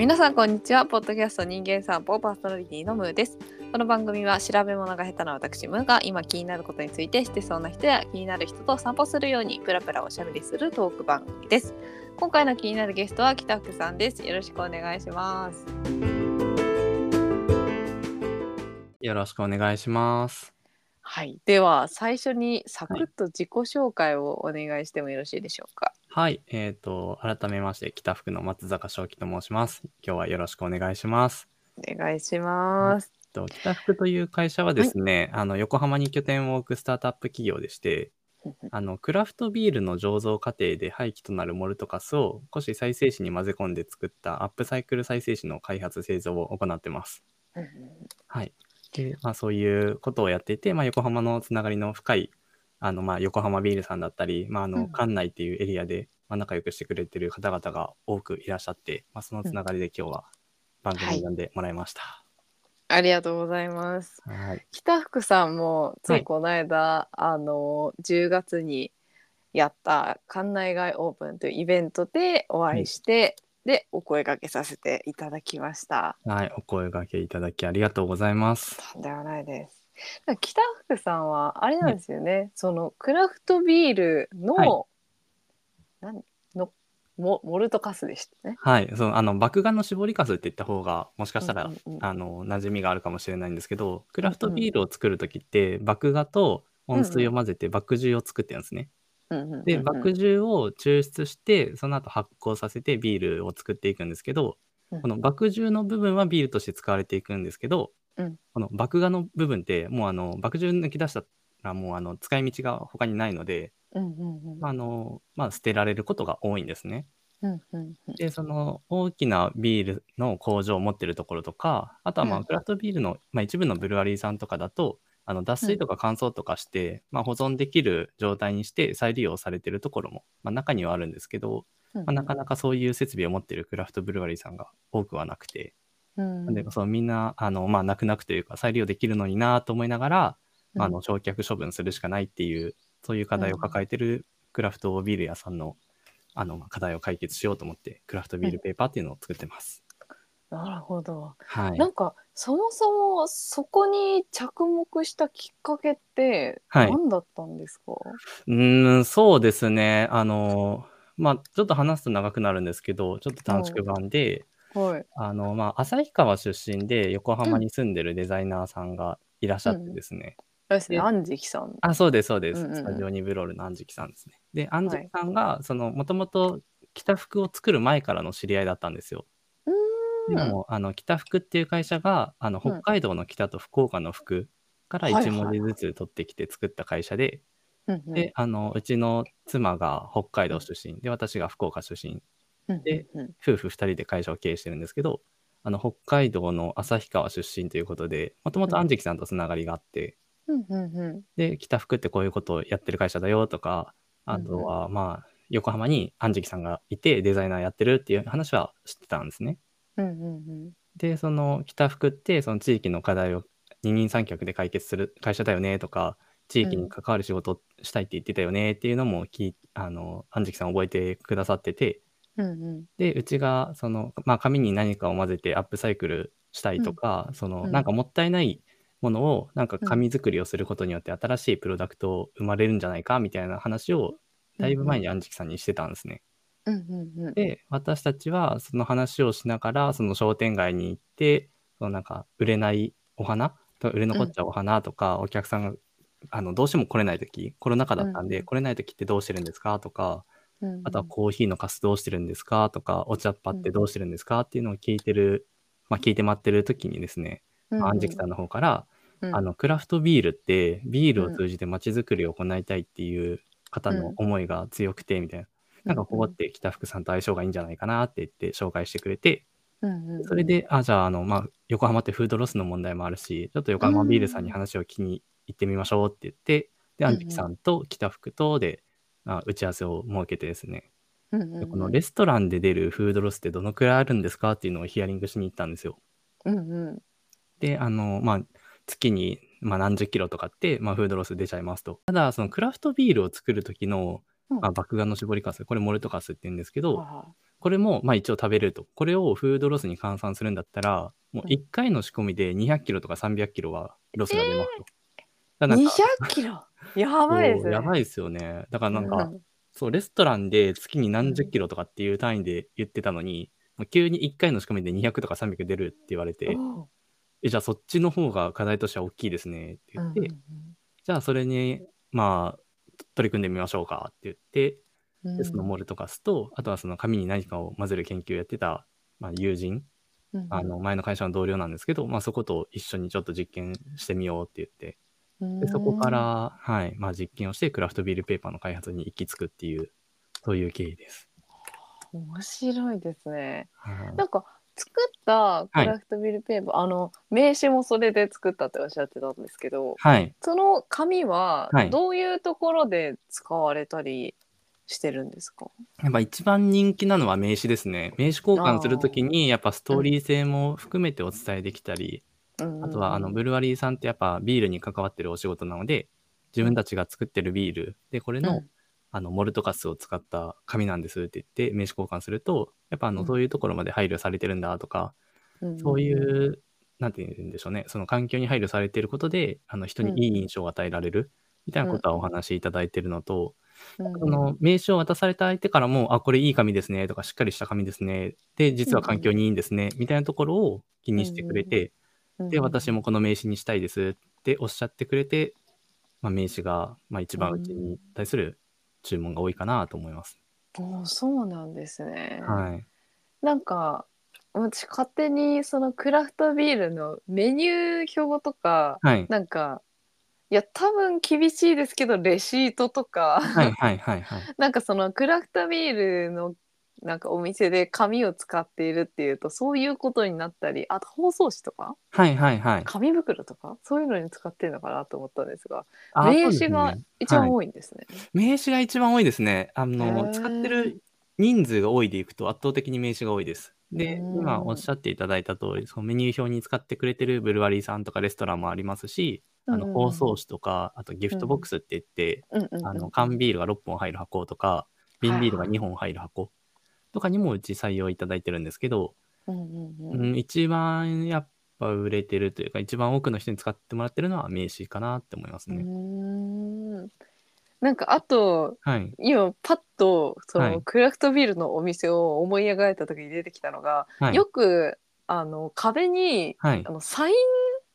皆さんこんにちは。ポッドキャスト人間散歩パーソナリティのムーです。この番組は調べ物が下手な私ムーが今気になることについてしてそうな人や気になる人と散歩するようにプラプラおしゃべりするトーク番組です。今回の気になるゲストは北福さんです。よろしくお願いします。よろしくお願いします。はい。では最初にサクッと自己紹介をお願いしてもよろしいでしょうか？はい、えっ、と、改めまして、北福の松坂正樹と申します。今日はよろしくお願いします。お願いしますと北福という会社はですね、あの横浜に拠点を置くスタートアップ企業でして、あのクラフトビールの醸造過程で廃棄となるモルトカスを古紙再生紙に混ぜ込んで作ったアップサイクル再生紙の開発製造を行ってます。はい。で、まあそういうことをやっていて、まあ横浜のつながりの深い、あのまあ横浜ビールさんだったり、まああうんの館内っていうエリアでまあ仲良くしてくれてる方々が多くいらっしゃって、まあそのつながりで今日は番組に呼んでもらいました。ありがとうございますはい。北福さんもつはいいこの間、あの10月にやった館内外オープンというイベントでお会いして、でお声掛けさせていただきました。はい。お声掛けいただきありがとうございます。とんでもないです。北福さんはあれなんですよね、そのクラフトビールの、はなんのモモルトカスでしたね。はい。その、あの、麦芽の絞りかすって言った方が、もしかしたら、うんうんうん。あの、馴染みがあるかもしれないんですけど、クラフトビールを作るときって、麦芽と温水を混ぜて麦汁を作ってるんですね。うんうんうんうん。で、麦汁を抽出して、その後発酵させてビールを作っていくんですけど、うん。この麦汁の部分はビールとして使われていくんですけど、うん。この麦芽の部分って、もうあの、麦汁抜き出したら、もうあの、使い道が他にないので、うんうんうん。あの、まあ、捨てられることが多いんですね。うんうんうん。で、その大きなビールの工場を持ってるところとか、あとはまうん。あクラフトビールの、まあ、一部のブルワリーさんとかだと、あの脱水とか乾燥とかして、まあ、保存できる状態にして再利用されてるところも、まあ、中にはあるんですけど、うん。まあ、なかなかそういう設備を持ってるクラフトブルワリーさんが多くはなくて、うんなんでそうみんなあの、まあ、泣く泣くというか再利用できるのになと思いながら、まあ、あの焼却処分するしかないっていうそういう課題を抱えてるクラフトビール屋さんのあのまあ課題を解決しようと思ってクラフトビールペーパーっていうのを作ってます。なるほど。はいなんかそもそもそこに着目したきっかけってはい何だったんですか、うーん、そうですね。あの、まあ、ちょっと話すと長くなるんですけど、ちょっと短縮版で、はい。あの、まあ、旭川出身で横浜に住んでるデザイナーさんがいらっしゃってですね。あれですね、で安食さん。あ、そうです、そうです。うんうんうんスタジオニブロールの安食さんですね。で、安食さんが、その、もともと北服を作る前からの知り合いだったんですよ。うーんでも、あの、北服っていう会社が、あの、うん北海道の北と福岡の福からはいはい1文字ずつ取ってきて作った会社で、うんうんで、あの、うちの妻が北海道出身、で、私が福岡出身、うんでうんうん。夫婦2人で会社を経営してるんですけど、あの、北海道の旭川出身ということで、もともと安食さんとつながりがあって、うんうんうん。で、北福ってこういうことをやってる会社だよとか、あとは、まあ、横浜に安食さんがいてデザイナーやってるっていう話は知ってたんですね。うんうん。で、その北福って、その地域の課題を二人三脚で解決する会社だよねとか、地域に関わる仕事をしたいって言ってたよねっていうのも聞いあの、安食さん覚えてくださってて、うんうん。で、うちが、その、まあ、紙に何かを混ぜてアップサイクルしたいとか、その、うん。なんかもったいないものを、なんかうん紙作りをすることによって新しいプロダクトを生まれるんじゃないかみたいな話を、だいぶ前に安食さんにしてたんですね。うんうんうん。で、私たちはその話をしながら、その商店街に行って、そのなんか売れないお花売れ残っちゃうお花とか、お客さんがあのどうしても来れない時コロナ禍だったんで、うん。来れない時ってどうしてるんですかとか、あとはコーヒーのカスどうしてるんですか？とか、お茶っ葉ってどうしてるんですか？っていうのを聞いてる、まあ聞いて待ってる時にですね、うんうん。安食さんの方から、うん。あの、クラフトビールって、ビールを通じて街づくりを行いたいっていう方の思いが強くて、みたいな。なんかここって北福さんと相性がいいんじゃないかなって言って紹介してくれて、それで、あ、じゃあ、あの、まあ、横浜ってフードロスの問題もあるし、ちょっと横浜ビールさんに話を聞きに行ってみましょうって言って、で、安食さんと北福とで、あ打ち合わせを設けてですね、うんうんうんでこのレストランで出るフードロスってどのくらいあるんですかっていうのをヒアリングしに行ったんですよ。うんうんで、あの、まあ、月に、まあ、何十キロとかって、まあ、フードロス出ちゃいますと。ただ、そのクラフトビールを作る時の、うんまあ、麦芽の絞りかす、これモルトカスって言うんですけど、はこれも、まあ一応食べれると。これをフードロスに換算するんだったら、もう1回の仕込みで200キロとか300キロはロスが出ますと。だからなんか200キロ？やばいですね。やばいですよね。だからなんか、うん。そう、レストランで月に何十キロとかっていう単位で言ってたのに、もう急に1回の仕込みで200とか300出るって言われて、おえ、じゃあそっちの方が課題としては大きいですねって言って、うんじゃあそれに、まあ、取り組んでみましょうかって言って、うん。でそのモルトカスと、あとはその紙に何かを混ぜる研究をやってた、まあ、友人、うん。あの前の会社の同僚なんですけど、まあ、そこと一緒にちょっと実験してみようって言って、でそこか、ら、はいまあ、実験をしてクラフトビールペーパーの開発に行き着くっていう、そういう経緯です。うん面白いですね。はいなんか作ったクラフトビールペーパー、あの名刺もそれで作ったっておっしゃってたんですけど、はい。その紙ははいどういうところで使われたりしてるんですか？やっぱ一番人気なのは名刺ですね。名刺交換するときに、やっぱストーリー性も含めてお伝えできたり、あとはあのブルワリーさんってやっぱビールに関わってるお仕事なので、自分たちが作ってるビールで、これの,、うん。あのモルトカスを使った紙なんですって言って名刺交換すると、やっぱあのうん。そういうところまで配慮されてるんだとか、うんそういう、なんて言うんでしょうね、その環境に配慮されてることで、あの人にいい印象を与えられるみたいなことはお話しいただいてるのと、うん。その名刺を渡された相手からも、あ、これいい紙ですねとか、しっかりした紙ですね。で、実は環境にいいんですね、みたいなところを気にしてくれて、で、私もこの名刺にしたいですっておっしゃってくれて、まあ、名刺が、まあ、一番うちに対する注文が多いかなと思います。おそうなんですね。はい。なんか私勝手にそのクラフトビールのメニュー表とかはい。なんかいや多分厳しいですけどレシートとか、はいはいはいはい。なんかそのクラフトビールのなんかお店で紙を使っているっていうとそういうことになったりあと包装紙とか？はいはいはい。紙袋とか？そういうのに使ってるのかなと思ったんですがあ名そうですね。刺が一番多いんですね。名刺が一番多いですね。あへの、ー。使ってる人数が多いでいくと圧倒的に名刺が多いです。で、うん。今おっしゃっていただいた通り、そのメニュー表に使ってくれてるブルワリーさんとかレストランもありますし、あのうん包装紙とか、あとギフトボックスって言って、うんうんうんあの缶ビールが6本入る箱とか、瓶ビールが2本入る箱とかにもうち採用いただいてるんですけど、うんうんううんん、一番やっぱ売れてるというか、一番多くの人に使ってもらってるのは名刺かなって思いますうーね。んなんかあとはい。今パッとその、はいクラフトビールのお店を思い描いた時に出てきたのが、はい。よくあの壁にはいあ。のサイン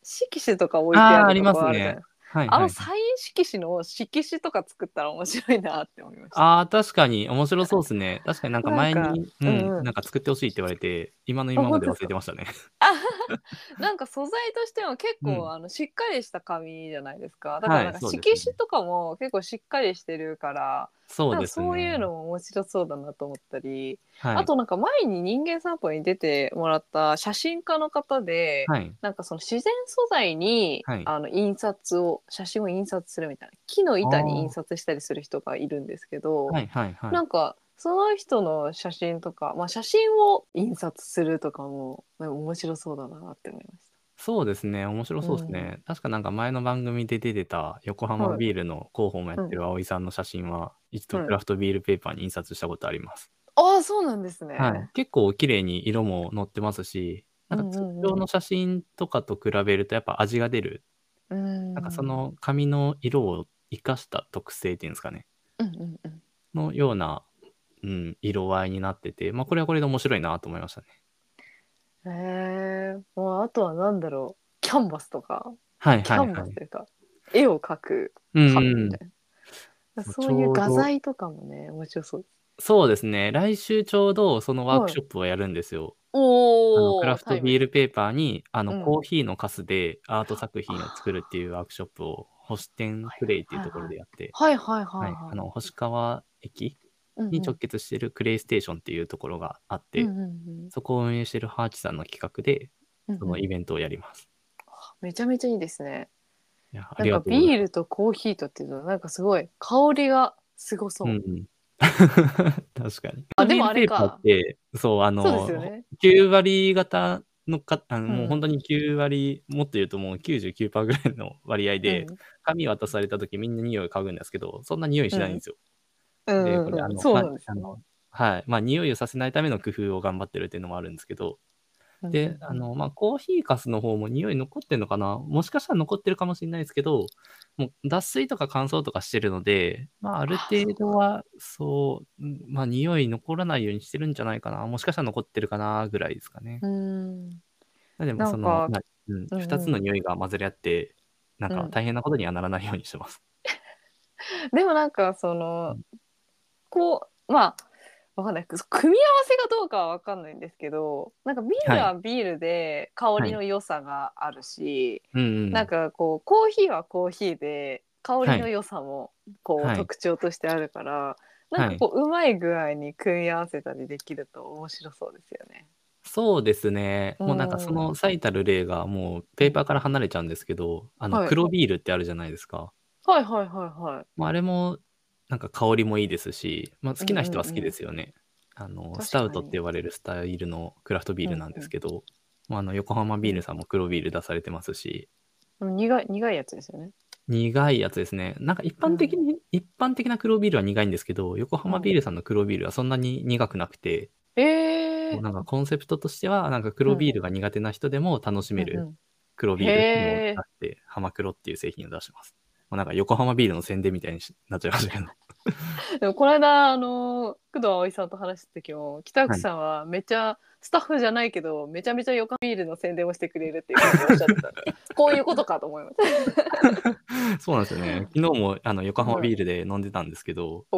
色紙とか置いてあるありますね。はい。はいあのサイン色紙の色紙とか作ったら面白いなって思いました。ああ、確かに面白そうですね。確かになんか前なんかに、ううんうんん、なんか作ってほしいって言われて、今の今まで忘れてましたね。なんか素材としても結構、うんあのしっかりした紙じゃないですか？だからなんか色紙とかも結構しっかりしてるから、そうですね。そういうのも面白そうだなと思ったり、はい。あとなんか前に人間散歩に出てもらった写真家の方で、はい。なんかその自然素材に、はいあの印刷を写真を印刷するみたいな木の板に印刷したりする人がいるんですけど、はい。はい。はい。なんかその人の写真とか、まあ、写真を印刷するとかもなんか面白そうだなって思いましそうですね。面白そうですね。確かなんか前の番組で出てた横浜ビールの広報もやってる葵さんの写真は、一度クラフトビールペーパーに印刷したことあります。た。ああそうなんですね。はい。結構綺麗に色も載ってますし、なんかうんうんうん通常の写真とかと比べるとやっぱ味が出る。うんなんかその紙の色を生かした特性っていうんですかね。うんうんうんのような、うん、色合いになってて、まあこれはこれで面白いなと思いましたね。へえもうあとはなんだろう。キャンバスとか。はいキャンはい。はい。バスというか、絵を描くうん紙うん。みたいな、そうそういう画材とかもね面白そう。ですそうですね。来週ちょうどそのワークショップをやるんですよ。あおおのクラフトビールペーパーにあの、うん。コーヒーのカスでアート作品を作るっていうワークショップを星天プレイっていうところでやって、はいはいははい。星川駅に直結してるクレイステーションっていうところがあって、うんうんうん。そこを運営してるハーチさんの企画でうんそのイベントをやります。めちゃめちゃいいですね。いやあなんかりがとうございます。ビールとコーヒーとっていうのはなんかすごい香りがすごそう、うんうん。確かに。あでもあれか。そう、あの、そうですよね。9割方のか、あの、うん。もう本当に9割、もっと言うともう99%ぐらいの割合で、紙渡された時みんな匂い嗅ぐんですけど、そんな匂いしないんですよ。うんうんこれ、あの、そうなんですあのはい。まあ、匂いをさせないための工夫を頑張ってるっていうのもあるんですけど、で、あの、まあ、コーヒーかすの方も匂い残ってんのかな？もしかしたら残ってるかもしれないですけど、もう脱水とか乾燥とかしてるので、まあ、ある程度は、そう、うんまあ、匂い残らないようにしてるんじゃないかな？もしかしたら残ってるかなぐらいですかね。うん。まあでも、その、うん、うんうん2つの匂いが混ぜり合って、なんかうん大変なことにはならないようにしてます。でもなんかその、うんこうまあわかんない 組み合わせがどうかはわかんないんですけどなんかビールはビールで香りの良さがあるし、うんうん。なんかこうコーヒーはコーヒーで香りの良さもこう、はい特徴としてあるからなんかこう、うまい具合に組み合わせたりできると面白そうですよね。そうですね。もうなんかうんその最たる例がもうペーパーから離れちゃうんですけど、あはいの黒ビールってあるじゃないですか。はいはいはいはい。まあ、あれもなんか香りもいいですし、まあ、好きな人は好きですよね。あの確かにスタウトって呼ばれるスタイルのクラフトビールなんですけど、まあ、あの横浜ビールさんも黒ビール出されてますし、苦い苦いやつですよね。苦いやつですね。なんか一般的に、一般的な黒ビールは苦いんですけど、横浜ビールさんの黒ビールはそんなに苦くなくて、えー、なんかコンセプトとしては、なんか黒ビールが苦手な人でも楽しめるうんうん黒ビールを出して、浜黒っていう製品を出してます。もうなんか横浜ビールの宣伝みたいにしなっちゃいましたけど。でもこの間あの工藤葵さんと話した時も北口さんはめっちゃスタッフじゃないけどめちゃめちゃ横浜ビールの宣伝をしてくれるっていうふうにおっしゃってた こういうことかと思いました。そうなんですよね。昨日もあの横浜ビールで飲んでたんですけど、お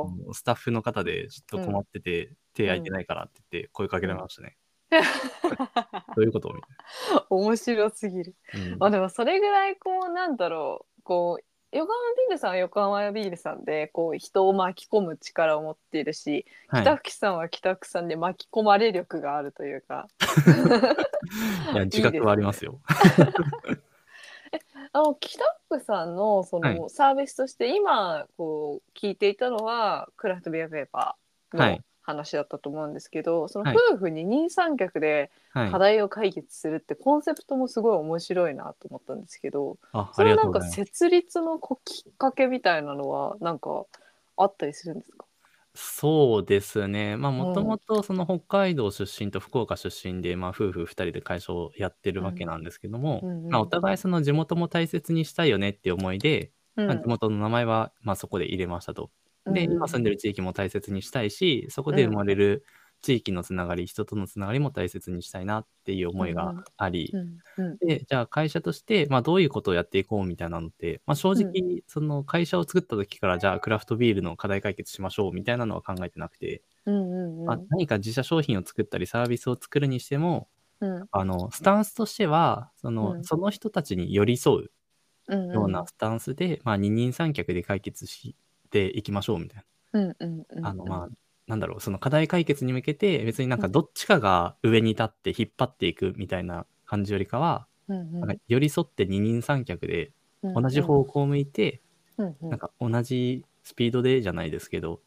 お。スタッフの方でちょっと困ってて、手空いてないからって言って声かけられましたね。どういうこと？みた面白すぎる。いな。うんまあでもそれぐらいこうなんだろうこう横浜ビールさんは横浜ビールさんでこう人を巻き込む力を持っているし、はい。北吹さんは北吹さんで巻き込まれ力があるというか。いや、自覚はありますよ。あの北福さんのそのはサービスとして今こう聞いていたのはクラフトビアペーパーのはい話だったと思うんですけど、そのはい夫婦二人三脚ではい課。題を解決するってコンセプトもすごい面白いなと思ったんですけど、あ、そありれはなんか。設立のこうきっかけみたいなのはなんかあったりするんですか？そうですね。まあ、んもともとその北海道出身と福岡出身で、まあ、夫婦二人で会社をやってるわけなんですけども、うんうんまあ、お互いその地元も大切にしたいよねっていう思いで、うんまあ、地元の名前はまあそこで入れましたと。で、うん。今住んでる地域も大切にしたいし、そこで生まれる地域のつながり、人とのつながりも大切にしたいなっていう思いがあり、で、じゃあ会社として、まあ、どういうことをやっていこうみたいなのって、まあ、正直、その会社を作った時から、じゃあクラフトビールの課題解決しましょうみたいなのは考えてなくて、まあ、何か自社商品を作ったりサービスを作るにしても、うん。あの、スタンスとしては、その、うん。その人たちに寄り添ううんようなスタンスで、まあ、二人三脚で解決していきましょうみたいな。あの、まあ、なんだろう、その課題解決に向けて、別になんかどっちかが上に立って引っ張っていくみたいな感じよりかは、なんか寄り添って二人三脚でうん同じ方向を向いて、なんか同じスピードでじゃないですけど、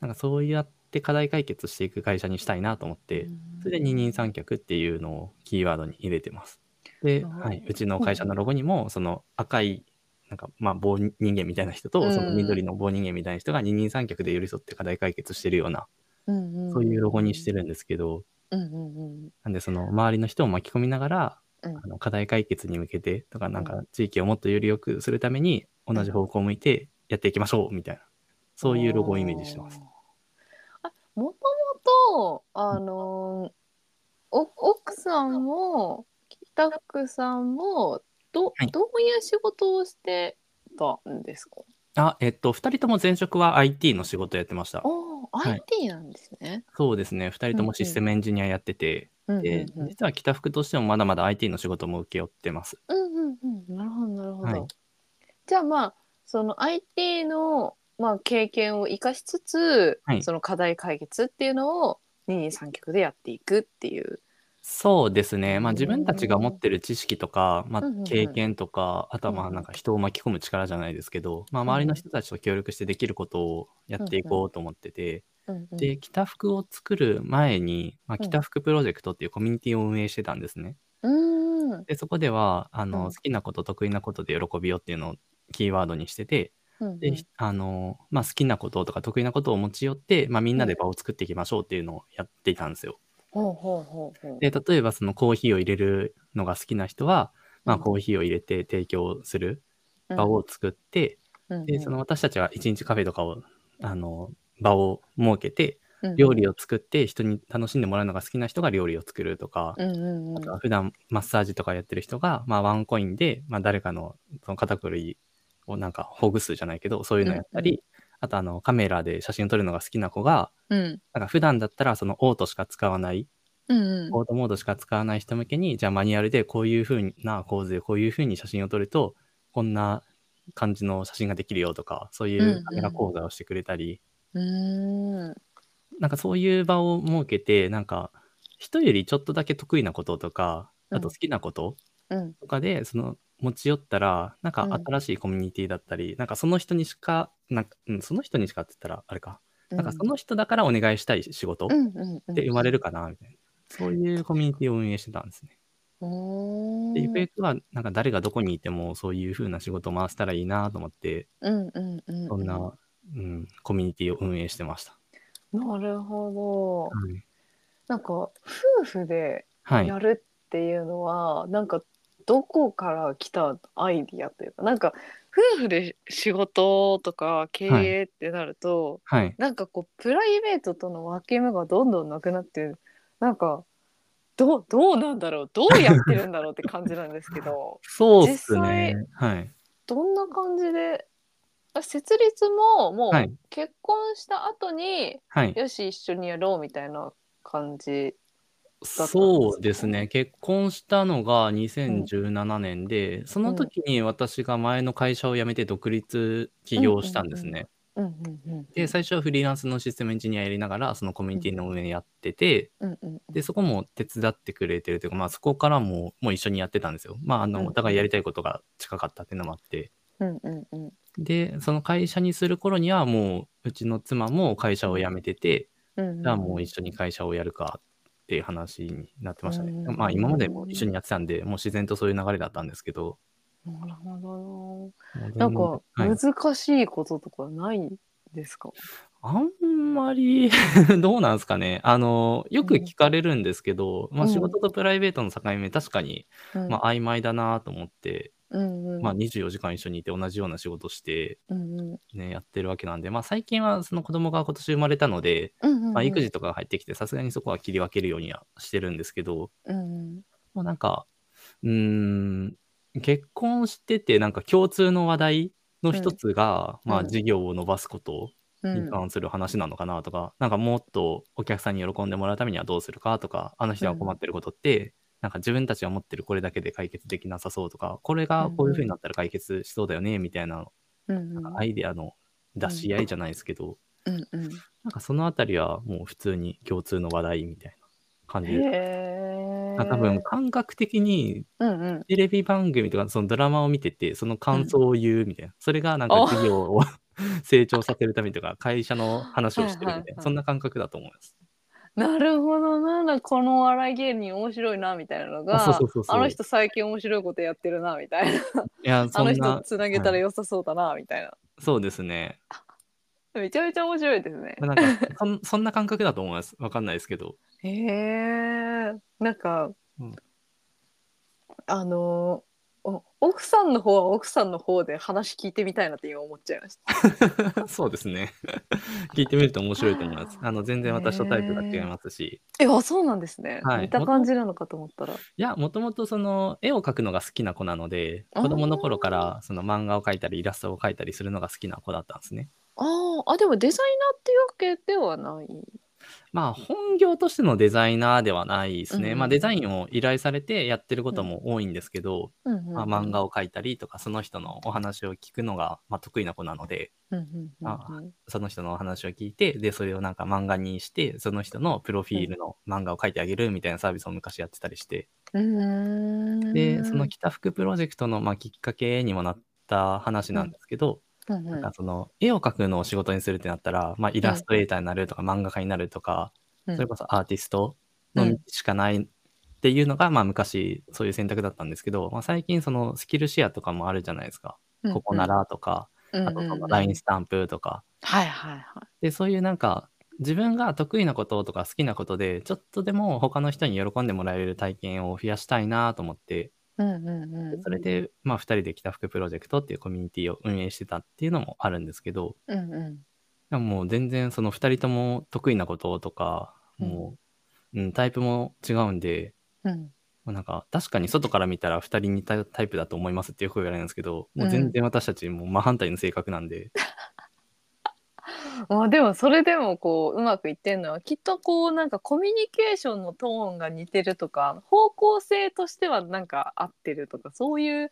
なんかそうやって課題解決していく会社にしたいなと思って、それで二人三脚っていうのをキーワードに入れてます。で、はい、うちの会社のロゴにも、その赤い、なんか、まあ、棒人間みたいな人と、うん。その緑の棒人間みたいな人が二人三脚で寄り添って課題解決してるような、うんうん。そういうロゴにしてるんですけど、うんうんうん。なんでその周りの人を巻き込みながら、うん。あの課題解決に向けてとか、なんか地域をもっとより良くするために、同じ方向を向いてやっていきましょうみたいな、そういうロゴをイメージしてます。あもともとあのお奥さんも北福さんもど,、はいどういう仕事をしてたんですか？あ、えっと、二人とも前職は IT の仕事やってました。おーはい IT なんですね。そうですね、二人ともシステムエンジニアやってて、うんうんで、うん実は北福としてもまだまだ IT の仕事も請け負ってます。うんうんうんなるほどなるほど。はいじゃあまあその IT の、まあ、経験を生かしつつ、はいその課題解決っていうのを二人三脚でやっていくっていう。そうですね。まあうん自分たちが持ってる知識とか、まあうんうんうん。経験とか、あとはまあなんか人を巻き込む力じゃないですけど、まあ周りの人たちと協力してできることをやっていこうと思ってて、うんうん。で、北福を作る前に、まあ、うん。北福プロジェクトっていうコミュニティを運営してたんですね。うーん。で、そこでは、あの、うん。好きなこと、得意なことで喜びよっていうのをキーワードにしてて、うんで、ひあの、まあ、好きなこととか得意なことを持ち寄って、まあ、みんなで場を作っていきましょうっていうのをやっていたんですよ。ほうほうほうほう。で、例えばそのコーヒーを入れるのが好きな人は、まあ、うんコーヒーを入れて提供する場を作って、うん、で、その私たちは一日カフェとかを、あの、場を設けて、料理を、を作って人に楽しんでもらうのが好きな人が料理を作るとか、うんうんうん。あとは普段マッサージとかやってる人が、まあ、ワンコインで、まあ、誰かのその肩こりをなんかほぐすじゃないけどそういうのやったり、うんあとあのカメラで写真を撮るのが好きな子がうん。なんか普段だったらそのオートしか使わないうんうん。オートモードしか使わない人向けにじゃあマニュアルでこういう風な構図でこういう風に写真を撮るとこんな感じの写真ができるよとかそういうカメラ講座をしてくれたり、うーん。なんかそういう場を設けてなんか人よりちょっとだけ得意なこととかあと好きなこと、うん。とかでその持ち寄ったらなんかうん。新しいコミュニティだったり、なんかその人にしかなんか、うん、その人にしかって言ったらあれか、なんかその人だからお願いしたい仕事うんうんうんで生まれるかなみたいな、そういうコミュニティを運営してたんですね。でゆくゆくはなんか誰がどこにいてもそういう風な仕事を回せたらいいなと思ってうんうんうん。そんな、うん、コミュニティを運営してました。なるほど。はい。なんか夫婦ではい。やるっていうのは、なんかどこから来たアイディアというかなんか夫婦で仕事とか経営ってなると、はいなんかこうプライベートとの分け目がどんどんなくなってなんかどうどうなんだろうどうやってるんだろうって感じなんですけど そうっすね。はい。どんな感じであ設立ももはいう結婚した後に、はい。よし一緒にやろうみたいな感じかそうですね。結婚したのが2017年で、その時に私が前の会社を辞めて独立起業したんですね。うんうんうんで、最初はフリーランスのシステムエンジニアやりながら、そのコミュニティの運営やってて、うんうんで、そこも手伝ってくれてるというか、まあそこからももう一緒にやってたんですよ。まあ、あうんの、お互いやりたいことが近かったっていうのもあって。うんうんうん。で、その会社にする頃にはもう、うちの妻も会社を辞めてて、うんじゃあもう一緒に会社をやるかっていう話になってましたね。うんまあ今までも一緒にやってたんで、もう自然とそういう流れだったんですけど。なるほど。ななんかはい。難しいこととかないですか、あんまり どうなんですかね。あの、よく聞かれるんですけど、まあうん。仕事とプライベートの境目、確かに、うん。まあ曖昧だなと思って、うんうん。まあ24時間一緒にいて同じような仕事して、うんうん。ね、やってるわけなんで、まあ最近はその子供が今年生まれたので、うんうんうん。まあ育児とかが入ってきて、さすがにそこは切り分けるようにはしてるんですけど、うんうん。もうなんか、うーん、結婚してて、なんか共通の話題の一つが、まあうん事業を伸ばすことうん。に関する話なのかなとか、なんかもっとお客さんに喜んでもらうためにはどうするかとか、あの人が困ってることって、なんか自分たちが持ってるこれだけで解決できなさそうとか、これがこういう風になったら解決しそうだよね、みたいな、うんうん。なんかアイデアの出し合いじゃないですけど、うんうん。なんかそのあたりはもう普通に共通の話題みたいな感じで。多分感覚的にテレビ番組とかそのドラマを見ててその感想を言うみたいな、それがなんかあ事業を 成長させるためにとか会社の話をしてるみたいな、はいはいはい。そんな感覚だと思います。なるほど。ななんかこの笑い芸人面白いなみたいなのがあの人最近面白いことやってるなみたいな。いやあの人つなげたら良さそうだなみたいな、そうですね。めちゃめちゃ面白いですね。なんか そんそんな感覚だと思います。わかんないですけど。へえなんか、うん。あのお奥さんの方は奥さんの方で話聞いてみたいなって今思っちゃいました。そうですね。聞いてみると面白いと思います。あの全然私とタイプが違いますし、えあそうなんですね、はい。似た感じなのかと思ったら。いや、もともとその絵を描くのが好きな子なので、子供の頃からその漫画を描いたりイラストを描いたりするのが好きな子だったんですね。あー。あでもデザイナーっていうわけではないまあ本業としてのデザイナーではないですね。うんまあデザインを依頼されてやってることも多いんですけど、うんうんうん。まあ、漫画を描いたりとかその人のお話を聞くのがまあ得意な子なので、うんうんうんうん。あその人のお話を聞いて、で、それをなんか漫画にして、その人のプロフィールの漫画を描いてあげるみたいなサービスを昔やってたりして、うーん。で、その北福プロジェクトのまあきっかけにもなった話なんですけど、うんうんなんかその絵を描くのを仕事にするってなったら、まあ、イラストレーターになるとか漫画家になるとか、うんそれこそアーティストの道しかないっていうのが、まあ昔そういう選択だったんですけど、まあ、最近そのスキルシェアとかもあるじゃないですか。ここならとか、うんあとそのうんうん LINE スタンプとか。はいはいはい。で、そういうなんか、自分が得意なこととか好きなことで、ちょっとでも他の人に喜んでもらえる体験を増やしたいなと思って、うんうんうん。それで、まあ、2人で北福プロジェクトっていうコミュニティを運営してたっていうのもあるんですけど、うんうん。でももう全然その2人とも得意なこととか、もう、うん、タイプも違うんで、うん。まあなんか確かに外から見たら2人似たタイプだと思いますってよく言われるんですけど、もう全然私たちもう真反対の性格なんで、まあでもそれでもこううまくいってんのはきっとこうなんかコミュニケーションのトーンが似てるとか方向性としてはなんか合ってるとかそういう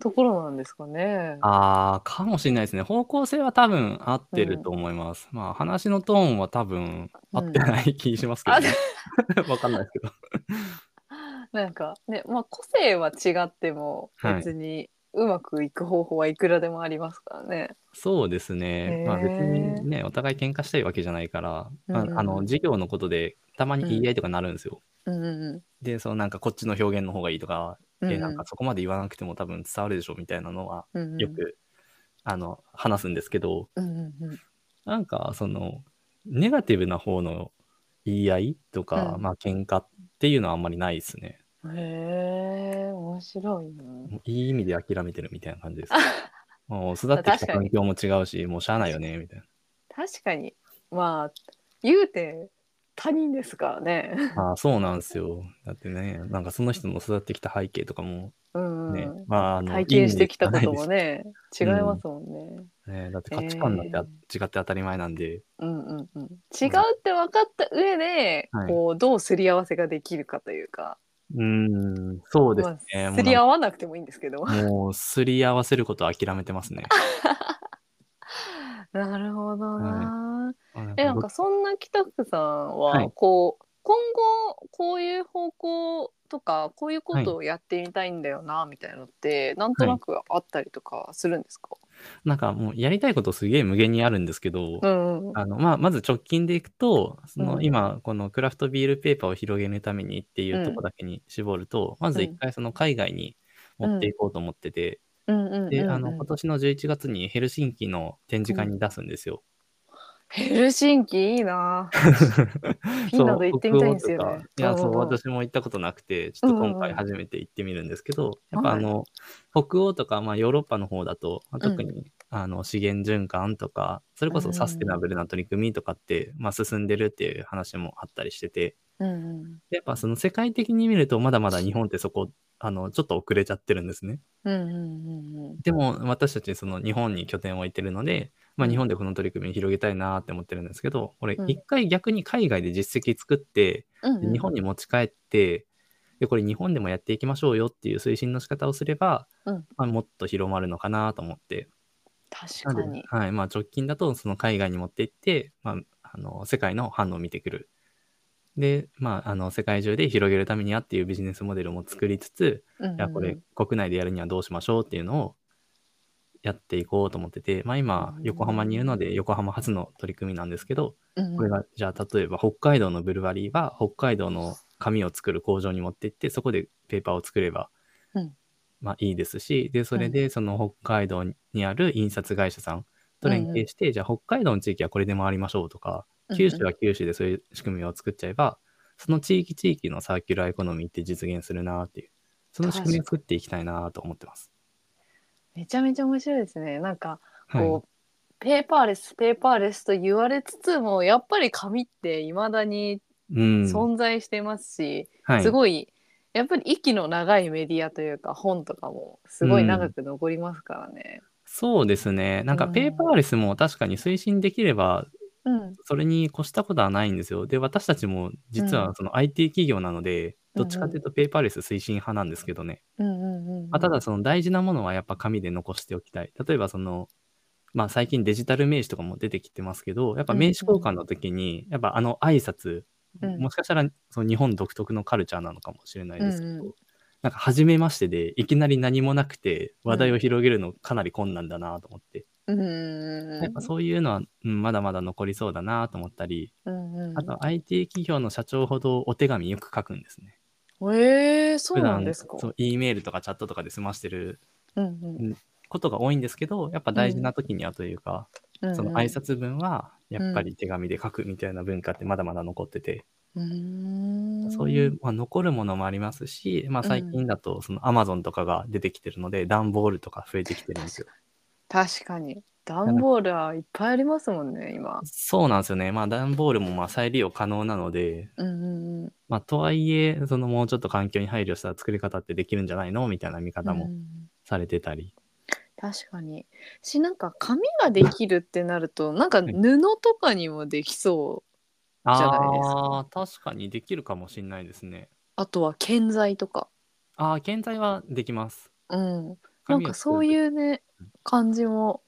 ところなんですかね。あー、かもしれないですね。方向性は多分合ってると思います。まあ話のトーンは多分合ってない気しますけど、ね わかんないですけど。なんかねまあ個性は違ってもはい別にうまくいく方法はいくらでもありますからね。そうですね。まあ別にね、お互い喧嘩したいわけじゃないから、まあうんうんあの、授業のことでたまに言い合いとかなるんですよ。うんうんで、そのなんかこっちの表現の方がいいとか、うん。で、なんかそこまで言わなくても多分伝わるでしょみたいなのはよく、あの、話すんですけど、うんなんかその、ネガティブな方の言い合いとか、うんまあ喧嘩っていうのはあんまりないですね。へえ面白いな。いい意味で諦めてるみたいな感じです。もう育ってきた環境も違うし、もうしゃあないよね、みたい確かにまあ言うて他人ですからね。あそうなんですよ。だってね、なんかその人の育ってきた背景とかもうんうんね、まああの、体験してきたこともね違いうんますもんね。でしかないですね。だって価値観なんて違って当たり前なんで、うんうんうん、違うって分かった上で、はいこうどうすり合わせができるかというか、うーん、そうですね。すり合わなくてもいいんですけど。もうすり合わせることを諦めてますね。なるほどな。あえなんかそんな北福さんは、はいこう今後こういう方向とかこういうことをやってみたいんだよな、みたいなのってなんとなくあったりとかするんですか、なんかもうやりたいことすげえ無限にあるんですけど、うんうんあのまあ、まず直近でいくと、そのうん。今、このクラフトビールペーパーを広げるためにっていうとこだけに絞ると、まず一回その海外に持っていこうと思ってて、うんうんうんうんで、あの、今年の11月にヘルシンキの展示会に出すんですよ。ヘルシンキいいな。フィンランド行ってみたいんですよね。いや、そう、うんうん私も行ったことなくて、ちょっと今回初めて行ってみるんですけど、やっぱあの、北欧とか、まあヨーロッパの方だと、まあ特に、あの資源循環とか、それこそサステナブルな取り組みとかって、まあ進んでるっていう話もあったりしてて、うんうん。でやっぱその世界的に見ると、まだまだ日本ってそこ、あの、ちょっと遅れちゃってるんですね。うんうんうん。でも私たちその日本に拠点を置いてるので、まあ、うん日本でこの取り組みを広げたいなって思ってるんですけど、これうん一回逆に海外で実績作って、うんで日本に持ち帰って、で、これ日本でもやっていきましょうよっていう推進の仕方をすれば、うんまあ、もっと広まるのかなと思って。確かに。はい。まあ直近だとその海外に持って行って、まあ、あの、世界の反応を見てくる。で、まあ、あの、世界中で広げるためにはっていうビジネスモデルも作りつつ、うんうんいや、これ国内でやるにはどうしましょうっていうのをやっていこうと思ってて、まあ今う、ん。横浜にいるので、横浜初の取り組みなんですけど、これが、じゃあ例えば北海道のブルワリーは、北海道の紙を作る工場に持って行って、そこでペーパーを作ればうん、まあいいですし、で、それでその北海道にある印刷会社さんと連携して、じゃあ北海道の地域はこれで回りましょうとか、九州は九州でそういう仕組みを作っちゃえば、その地域地域のサーキュラーエコノミーって実現するなっていう、その仕組みを作っていきたいなと思ってます。めちゃめちゃ面白いですね。なんかはい。こう、ペーパーレスペーパーレスと言われつつもやっぱり紙っていまだにうん。存在してますし、はい。すごいやっぱり息の長いメディアというか本とかもすごい長く残りますからね。そうですね。なんかうんペーパーレスも確かに推進できれば、うんそれに越したことはないんですよ。で、私たちも実うんはその IT 企業なので、うんどっちかというとペーパーレス推進派なんですけどね。まあ、ただその大事なものはやっぱ紙で残しておきたい。例えばその、まあ最近デジタル名刺とかも出てきてますけど、やっぱ名刺交換の時に、やっぱあの挨拶、うん。もしかしたらその日本独特のカルチャーなのかもしれないですけど、うんうん。なんか初めましてでいきなり何もなくて話題を広げるのかなり困難だなと思って、うんうんやっぱそういうのは、うんまだまだ残りそうだなと思ったり、うんうん。あと IT 企業の社長ほどお手紙よく書くんですね。えー、そうなんですか。そう、E メールとかチャットとかで済ましてるうんうん。ことが多いんですけど、やっぱ大事な時にはというか、うん。うんその挨拶文はやっぱり手紙で書くみたいな文化ってまだまだ残ってて、うーん。そういう、まあ、残るものもありますし、まあ、最近だとその Amazon とかが出てきてるので、段ボールとか増えてきてるんですよ。確かに段ボールはいっぱいありますもんね今。そうなんですよね。まあ段ボールもまあ再利用可能なので、うんうんうん。まあとはいえ、そのもうちょっと環境に配慮した作り方ってできるんじゃないの？みたいな見方もうんされてたり。確かに。しなんか紙ができるってなるとなんかい。布とかにもできそうじゃないですか。あ確かにできるかもしれないですね。あとは建材とか。ああ、建材はできます。うん。なんかそういうねうん。感じも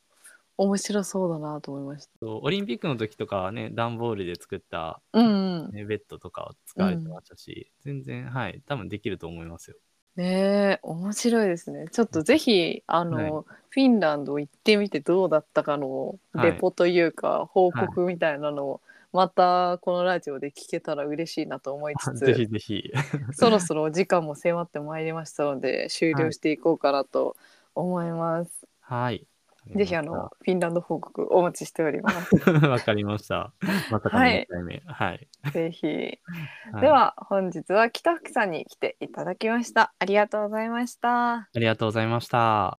面白そうだなと思いましたオリンピックの時とかはね、段ボールで作った、うんうんね、ベッドとかを使われてましたし、全然、はい、多分できると思いますよ。ねえ面白いですねちょっとぜひあの、はいフィンランド行ってみてどうだったかのはいレポというか、報告みたいなのをまたこのラジオで聞けたら嬉しいなと思いつつ ぜひぜひ。そろそろお時間も迫ってまいりましたので終了していこうかなと思います。はい。ぜひあのフィンランド報告お待ちしております。わかりました。まさかのはい1回目。はい。ぜひ。いで、は本日は北福さんに来ていただきました。ありがとうございました。ありがとうございました。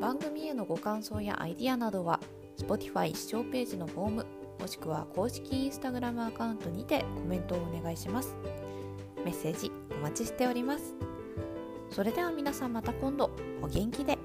番組へのご感想やアイディアなどは Spotify 視聴ページのフォームもしくは公式 Instagram アカウントにてコメントをお願いしますメッセージお待ちしておりますそれでは皆さんまた今度。お元気で。